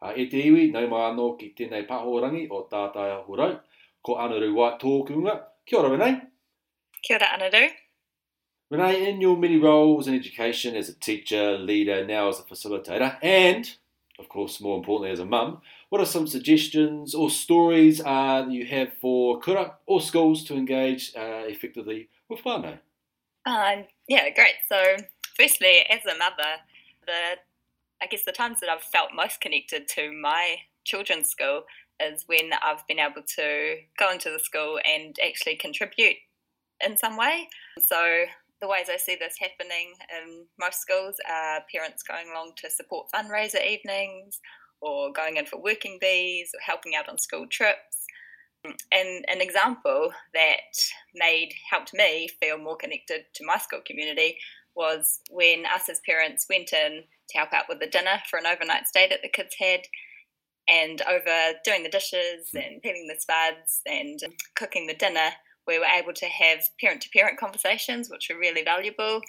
Uh, e te iwi, nei anō ki tēnei pahorangi o tātai ahurau, ko Ānaru White tōkunga. Kia ora, Renee. Kia ora, Ānaru. Renee, in your many roles in education as a teacher, leader, now as a facilitator, and, of course, more importantly as a mum, what are some suggestions or stories uh, that you have for kura or schools to engage uh, effectively with whānau? Um, yeah, great. So, firstly, as a mother, the I guess the times that I've felt most connected to my children's school is when I've been able to go into the school and actually contribute in some way. So the ways I see this happening in most schools are parents going along to support fundraiser evenings or going in for working bees or helping out on school trips. And an example that made helped me feel more connected to my school community was when us as parents went in to help out with the dinner for an overnight stay that the kids had. And over doing the dishes hmm. and peeling the spuds and cooking the dinner, we were able to have parent to parent conversations, which were really valuable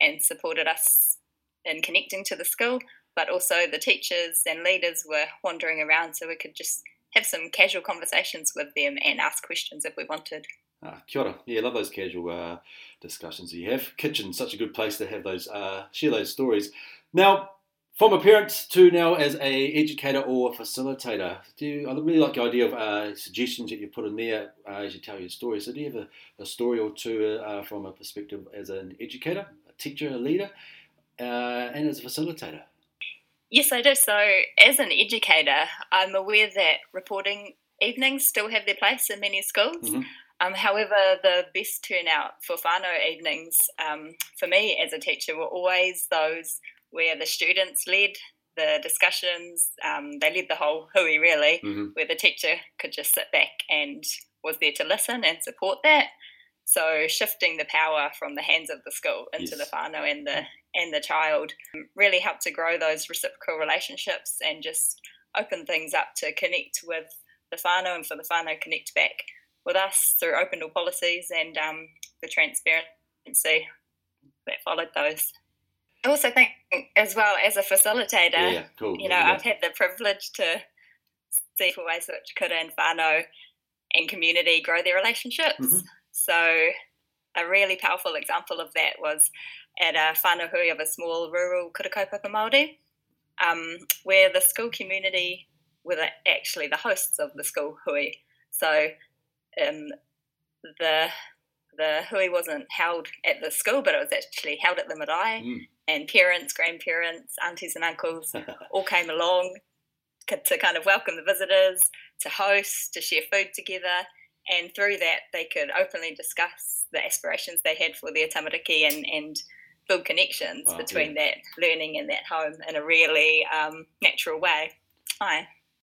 and supported us in connecting to the school. But also, the teachers and leaders were wandering around so we could just have some casual conversations with them and ask questions if we wanted. Ah, kia ora. Yeah, love those casual uh, discussions you have. Kitchen, such a good place to have those, uh, share those stories. Now, from a parent to now as a educator or a facilitator, do you, I really like the idea of uh, suggestions that you put in there uh, as you tell your story. So, do you have a, a story or two uh, from a perspective as an educator, a teacher, a leader, uh, and as a facilitator? Yes, I do. So, as an educator, I'm aware that reporting evenings still have their place in many schools. Mm-hmm. Um, however, the best turnout for whānau evenings um, for me as a teacher were always those where the students led the discussions. Um, they led the whole hui really, mm-hmm. where the teacher could just sit back and was there to listen and support that. So shifting the power from the hands of the school into yes. the whānau and the and the child really helped to grow those reciprocal relationships and just open things up to connect with the whānau and for the whānau connect back with us through open door policies and um, the transparency that followed those. I also think, as well as a facilitator, yeah, cool. you know, yeah. I've had the privilege to see for ways which kura and whānau and community grow their relationships. Mm-hmm. So, a really powerful example of that was at a hui of a small rural kura kaupapa Māori, um, where the school community were actually the hosts of the school hui. So, um, the the hui wasn't held at the school, but it was actually held at the marae. Mm and parents, grandparents, aunties, and uncles all came along to kind of welcome the visitors, to host, to share food together. And through that, they could openly discuss the aspirations they had for their tamariki and, and build connections wow, between yeah. that learning and that home in a really um, natural way. Hi.